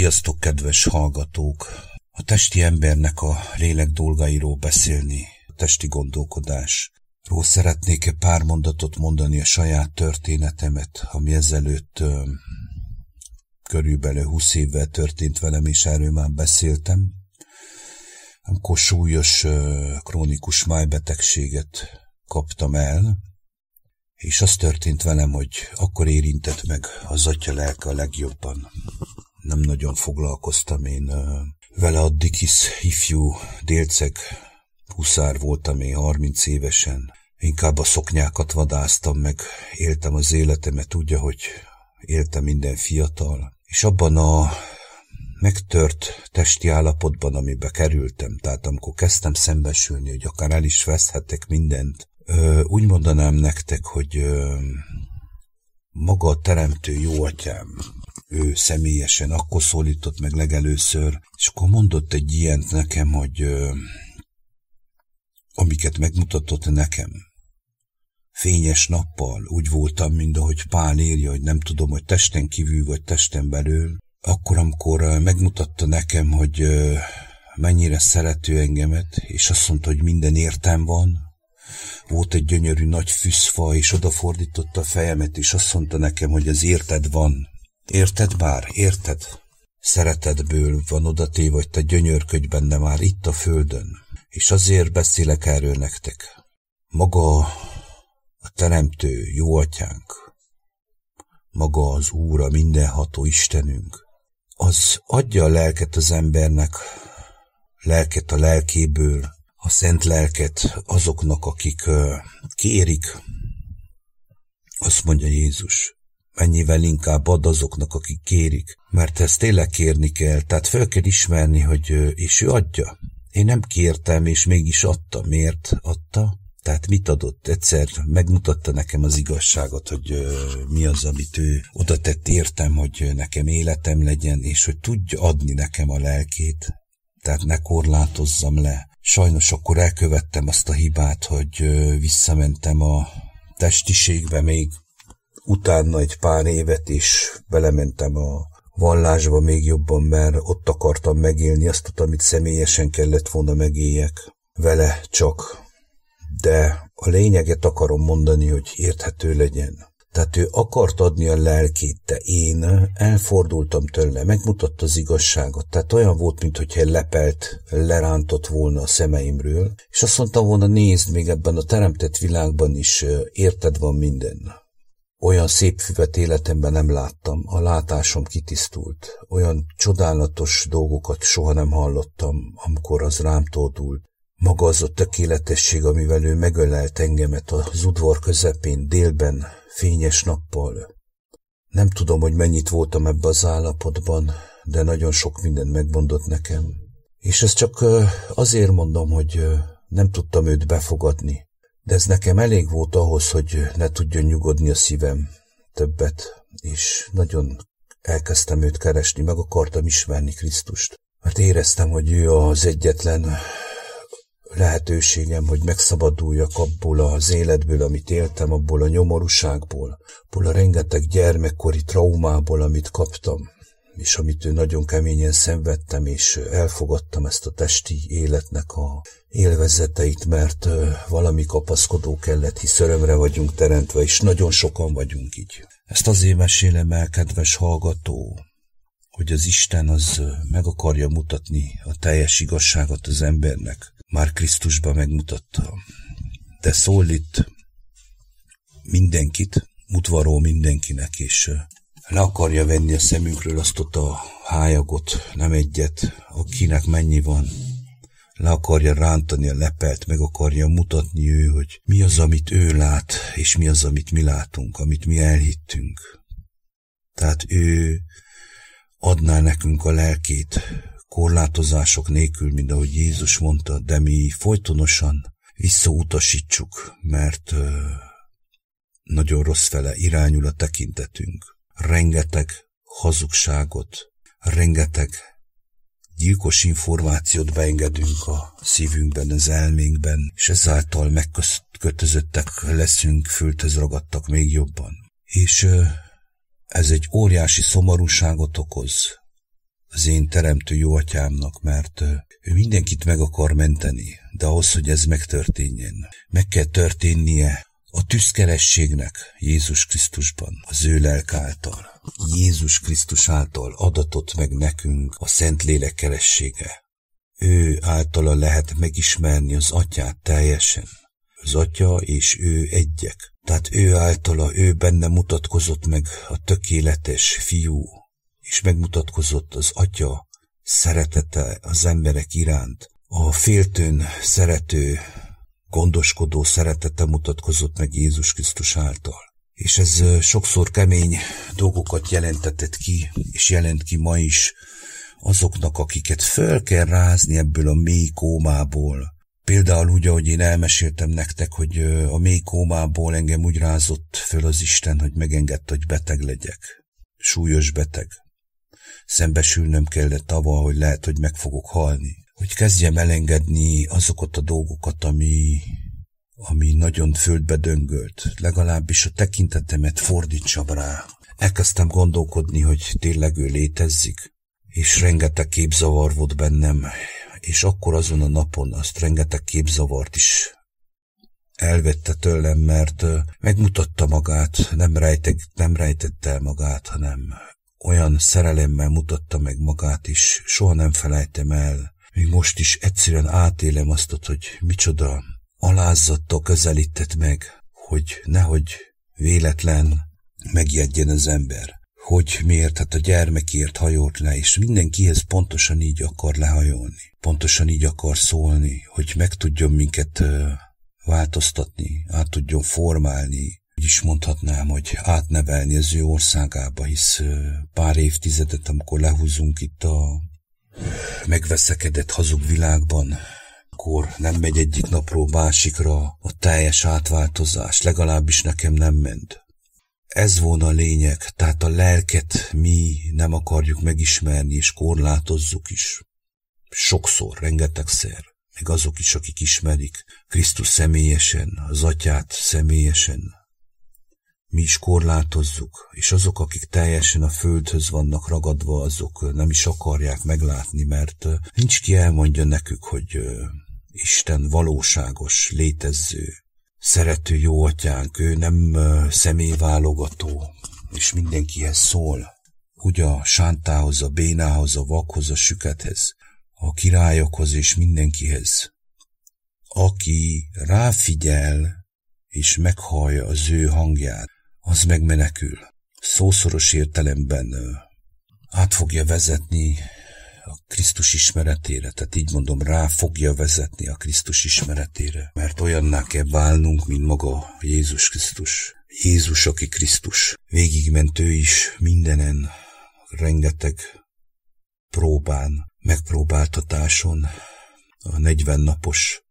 Sziasztok, kedves hallgatók! A testi embernek a lélek dolgairól beszélni, a testi gondolkodás. Ról szeretnék -e pár mondatot mondani a saját történetemet, ami ezelőtt körülbelül 20 évvel történt velem, és erről már beszéltem. Amikor súlyos ö, krónikus májbetegséget kaptam el, és az történt velem, hogy akkor érintett meg az atya lelke a legjobban. Nem nagyon foglalkoztam én vele addig is ifjú délceg huszár voltam én 30 évesen. Inkább a szoknyákat vadáztam meg, éltem az életemet úgy, hogy éltem minden fiatal. És abban a megtört testi állapotban, amibe kerültem, tehát amikor kezdtem szembesülni, hogy akár el is veszhetek mindent, úgy mondanám nektek, hogy maga a teremtő jó atyám, ő személyesen akkor szólított meg legelőször, és akkor mondott egy ilyent nekem, hogy amiket megmutatott nekem, fényes nappal, úgy voltam, mint ahogy Pál írja, hogy nem tudom, hogy testen kívül vagy testen belül, akkor, amikor megmutatta nekem, hogy mennyire szerető engemet, és azt mondta, hogy minden értem van, volt egy gyönyörű nagy fűszfa, és odafordította a fejemet, és azt mondta nekem, hogy az érted van. Érted bár? Érted? Szeretetből van odatéve, hogy te gyönyörködj benne már itt a földön. És azért beszélek erről nektek. Maga a teremtő, jó atyánk, maga az Úr, a mindenható Istenünk, az adja a lelket az embernek, lelket a lelkéből, a szent lelket azoknak, akik kérik. Azt mondja Jézus, mennyivel inkább ad azoknak, akik kérik, mert ezt tényleg kérni kell, tehát fel kell ismerni, hogy és ő adja. Én nem kértem, és mégis adta. Miért adta? Tehát mit adott? Egyszer megmutatta nekem az igazságot, hogy mi az, amit ő oda tett értem, hogy nekem életem legyen, és hogy tudja adni nekem a lelkét. Tehát ne korlátozzam le. Sajnos akkor elkövettem azt a hibát, hogy visszamentem a testiségbe még utána egy pár évet, és belementem a vallásba még jobban, mert ott akartam megélni azt, amit személyesen kellett volna megéljek vele csak. De a lényeget akarom mondani, hogy érthető legyen. Tehát ő akart adni a lelkét, de én elfordultam tőle, megmutatta az igazságot. Tehát olyan volt, mintha lepelt, lerántott volna a szemeimről, és azt mondtam volna, nézd, még ebben a teremtett világban is érted van minden. Olyan szép füvet életemben nem láttam, a látásom kitisztult. Olyan csodálatos dolgokat soha nem hallottam, amikor az rám tódult. Maga az a tökéletesség, amivel ő megölelt engemet az udvar közepén, délben, fényes nappal. Nem tudom, hogy mennyit voltam ebbe az állapotban, de nagyon sok mindent megmondott nekem. És ezt csak azért mondom, hogy nem tudtam őt befogadni. De ez nekem elég volt ahhoz, hogy ne tudjon nyugodni a szívem többet, és nagyon elkezdtem őt keresni, meg akartam ismerni Krisztust. Mert éreztem, hogy ő az egyetlen lehetőségem, hogy megszabaduljak abból az életből, amit éltem, abból a nyomorúságból, abból a rengeteg gyermekkori traumából, amit kaptam, és amit ő nagyon keményen szenvedtem, és elfogadtam ezt a testi életnek a élvezeteit, mert valami kapaszkodó kellett, hisz örömre vagyunk teremtve, és nagyon sokan vagyunk így. Ezt azért mesélem el, kedves hallgató, hogy az Isten az meg akarja mutatni a teljes igazságot az embernek, már Krisztusban megmutatta. De szól itt mindenkit, mutvaró mindenkinek, és le akarja venni a szemünkről azt ott a hályagot, nem egyet, akinek mennyi van. Le akarja rántani a lepelt, meg akarja mutatni ő, hogy mi az, amit ő lát, és mi az, amit mi látunk, amit mi elhittünk. Tehát ő adná nekünk a lelkét, korlátozások nélkül, mint ahogy Jézus mondta, de mi folytonosan visszautasítsuk, mert nagyon rossz fele irányul a tekintetünk. Rengeteg hazugságot, rengeteg gyilkos információt beengedünk a szívünkben, az elménkben, és ezáltal megkötözöttek leszünk, fültöz ragadtak még jobban. És ez egy óriási szomorúságot okoz, az én teremtő jó atyámnak, mert ő mindenkit meg akar menteni, de ahhoz, hogy ez megtörténjen, meg kell történnie a tüszkelességnek Jézus Krisztusban, az ő lelk által. Jézus Krisztus által adatott meg nekünk a Szent Lélek keressége. Ő általa lehet megismerni az atyát teljesen. Az atya és ő egyek. Tehát ő általa, ő benne mutatkozott meg a tökéletes fiú, és megmutatkozott az atya szeretete az emberek iránt. A féltőn szerető, gondoskodó szeretete mutatkozott meg Jézus Krisztus által. És ez sokszor kemény dolgokat jelentetett ki, és jelent ki ma is azoknak, akiket föl kell rázni ebből a mély kómából. Például úgy, ahogy én elmeséltem nektek, hogy a mély kómából engem úgy rázott föl az Isten, hogy megengedte, hogy beteg legyek. Súlyos beteg. Szembesülnöm kellett avval, hogy lehet, hogy meg fogok halni. Hogy kezdjem elengedni azokat a dolgokat, ami, ami nagyon földbe döngölt. Legalábbis a tekintetemet fordítsam rá. Elkezdtem gondolkodni, hogy tényleg ő létezzik, és rengeteg képzavar volt bennem, és akkor azon a napon azt rengeteg képzavart is elvette tőlem, mert megmutatta magát, nem, rejtek, nem rejtette el magát, hanem olyan szerelemmel mutatta meg magát is, soha nem felejtem el. Még most is egyszerűen átélem azt, hogy micsoda alázattal közelített meg, hogy nehogy véletlen megjedjen az ember. Hogy miért, hát a gyermekért hajolt le, és mindenkihez pontosan így akar lehajolni. Pontosan így akar szólni, hogy meg tudjon minket változtatni, át tudjon formálni, úgy is mondhatnám, hogy átnevelni az ő országába, hisz pár évtizedet, amikor lehúzunk itt a megveszekedett hazug világban, akkor nem megy egyik napról másikra a teljes átváltozás, legalábbis nekem nem ment. Ez volna a lényeg, tehát a lelket mi nem akarjuk megismerni, és korlátozzuk is. Sokszor, rengetegszer, még azok is, akik ismerik Krisztus személyesen, az atyát személyesen, mi is korlátozzuk, és azok, akik teljesen a földhöz vannak ragadva, azok nem is akarják meglátni, mert nincs ki elmondja nekük, hogy Isten valóságos, létező, szerető jó atyánk, ő nem személyválogató, és mindenkihez szól. Úgy a sántához, a bénához, a vakhoz, a sükethez, a királyokhoz és mindenkihez. Aki ráfigyel és meghallja az ő hangját, az megmenekül. Szószoros értelemben át fogja vezetni a Krisztus ismeretére, tehát így mondom, rá fogja vezetni a Krisztus ismeretére, mert olyanná kell válnunk, mint maga Jézus Krisztus. Jézus, aki Krisztus. Végigment ő is mindenen, rengeteg próbán, megpróbáltatáson, a 40 napos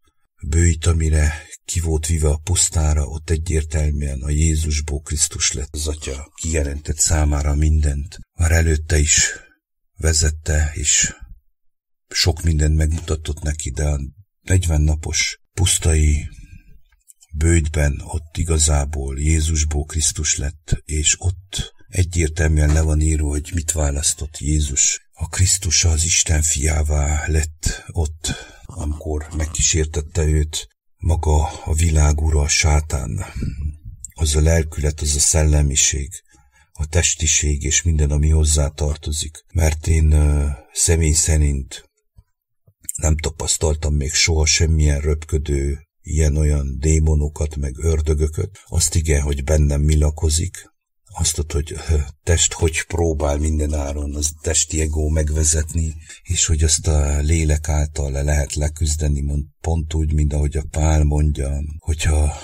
bőjt, amire ki volt vive a pusztára, ott egyértelműen a Jézusból Krisztus lett az atya, kijelentett számára mindent. Már előtte is vezette, és sok mindent megmutatott neki, de a 40 napos pusztai bőjtben ott igazából Jézusból Krisztus lett, és ott egyértelműen le van írva, hogy mit választott Jézus. A Krisztus az Isten fiává lett ott, amikor megkísértette őt maga a világ ura, a sátán, az a lelkület, az a szellemiség, a testiség és minden, ami hozzá tartozik. Mert én személy szerint nem tapasztaltam még soha semmilyen röpködő, ilyen-olyan démonokat, meg ördögököt. Azt igen, hogy bennem mi lakozik, azt tudod, hogy test hogy próbál minden áron az testi ego megvezetni, és hogy azt a lélek által le lehet leküzdeni, mond, pont úgy, mint ahogy a Pál mondja, hogyha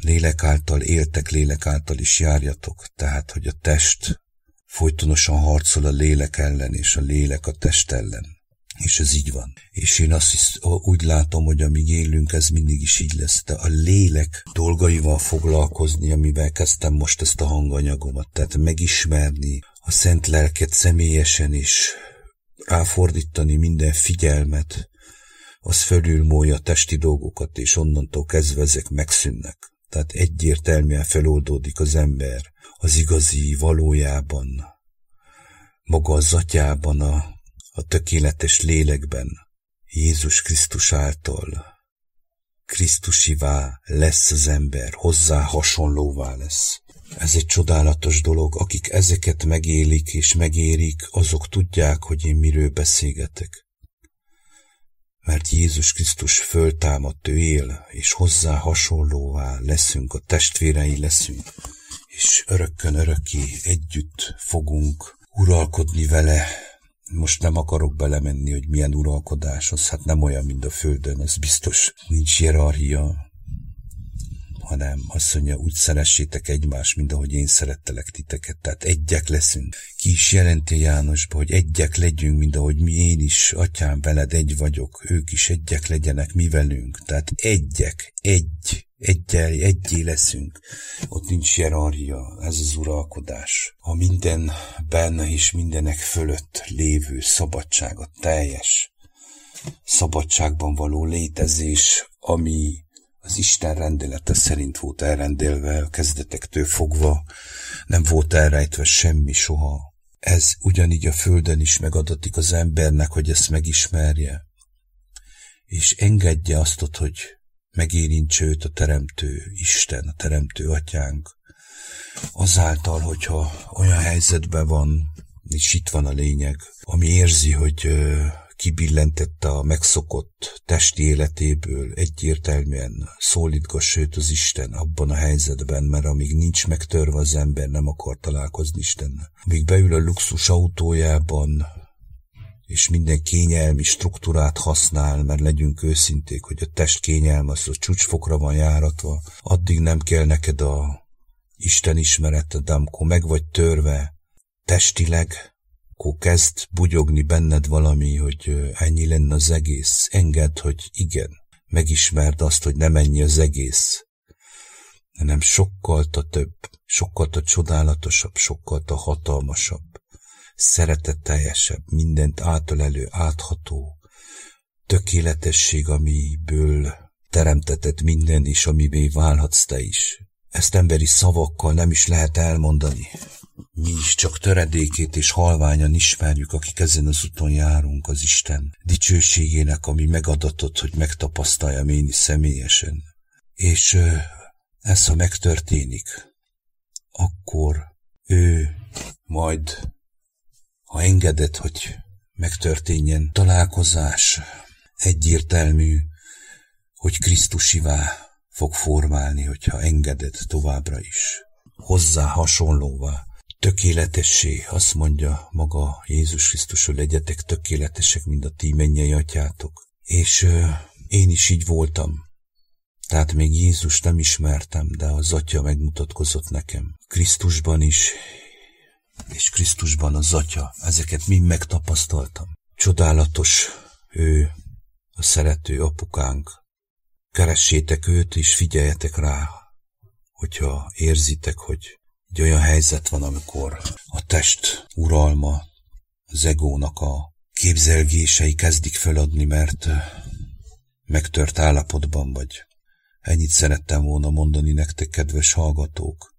lélek által éltek, lélek által is járjatok, tehát, hogy a test folytonosan harcol a lélek ellen, és a lélek a test ellen. És ez így van. És én azt is úgy látom, hogy amíg élünk, ez mindig is így lesz. De a lélek dolgaival foglalkozni, amivel kezdtem most ezt a hanganyagomat. Tehát megismerni a szent lelket személyesen is, ráfordítani minden figyelmet, az fölülmolja a testi dolgokat, és onnantól kezdve ezek megszűnnek. Tehát egyértelműen feloldódik az ember az igazi valójában, maga az atyában, a a tökéletes lélekben, Jézus Krisztus által. Krisztusivá lesz az ember, hozzá hasonlóvá lesz. Ez egy csodálatos dolog, akik ezeket megélik és megérik, azok tudják, hogy én miről beszélgetek. Mert Jézus Krisztus föltámadt, ő él, és hozzá hasonlóvá leszünk, a testvérei leszünk, és örökkön örökké együtt fogunk uralkodni vele. Most nem akarok belemenni, hogy milyen uralkodás, az hát nem olyan, mint a Földön, az biztos. Nincs hierarchia, hanem azt mondja, úgy szeressétek egymást, mint ahogy én szerettelek titeket. Tehát egyek leszünk. Ki is jelenti Jánosba, hogy egyek legyünk, mint ahogy mi én is, atyám, veled egy vagyok, ők is egyek legyenek mi velünk. Tehát egyek, egy, egyel, egyé leszünk. Ott nincs hierarchia, ez az uralkodás. A mindenben és mindenek fölött lévő szabadság, a teljes szabadságban való létezés, ami az Isten rendelete szerint volt elrendelve a kezdetektől fogva, nem volt elrejtve semmi soha. Ez ugyanígy a földön is megadatik az embernek, hogy ezt megismerje, és engedje azt, hogy megérintse őt a Teremtő Isten, a Teremtő Atyánk, azáltal, hogyha olyan helyzetben van, és itt van a lényeg, ami érzi, hogy kibillentette a megszokott testi életéből, egyértelműen szólítgass őt az Isten abban a helyzetben, mert amíg nincs megtörve az ember, nem akar találkozni Istennel. Amíg beül a luxus autójában, és minden kényelmi struktúrát használ, mert legyünk őszinték, hogy a test kényelme az a csúcsfokra van járatva, addig nem kell neked a Isten ismereted, amikor meg vagy törve testileg, akkor kezd bugyogni benned valami, hogy ennyi lenne az egész. Engedd, hogy igen, megismerd azt, hogy nem ennyi az egész, hanem sokkal több, sokkal csodálatosabb, sokkal hatalmasabb, szeretetteljesebb, mindent átölelő, átható, tökéletesség, amiből teremtetett minden is, amivé válhatsz te is. Ezt emberi szavakkal nem is lehet elmondani. Mi is csak töredékét és halványan ismerjük, akik ezen az úton járunk az Isten dicsőségének, ami megadatott, hogy megtapasztaljam én is személyesen. És ez, ha megtörténik, akkor ő majd, ha engedett, hogy megtörténjen találkozás, egyértelmű, hogy Krisztusivá fog formálni, hogyha engedett továbbra is. Hozzá hasonlóvá, tökéletessé, azt mondja maga Jézus Krisztus, hogy legyetek tökéletesek, mint a ti mennyei atyátok. És ö, én is így voltam. Tehát még Jézus nem ismertem, de az atya megmutatkozott nekem. Krisztusban is, és Krisztusban az atya. Ezeket mind megtapasztaltam. Csodálatos ő, a szerető apukánk. Keressétek őt, és figyeljetek rá, hogyha érzitek, hogy egy olyan helyzet van, amikor a test uralma, az egónak a képzelgései kezdik feladni, mert megtört állapotban vagy. Ennyit szerettem volna mondani nektek, kedves hallgatók.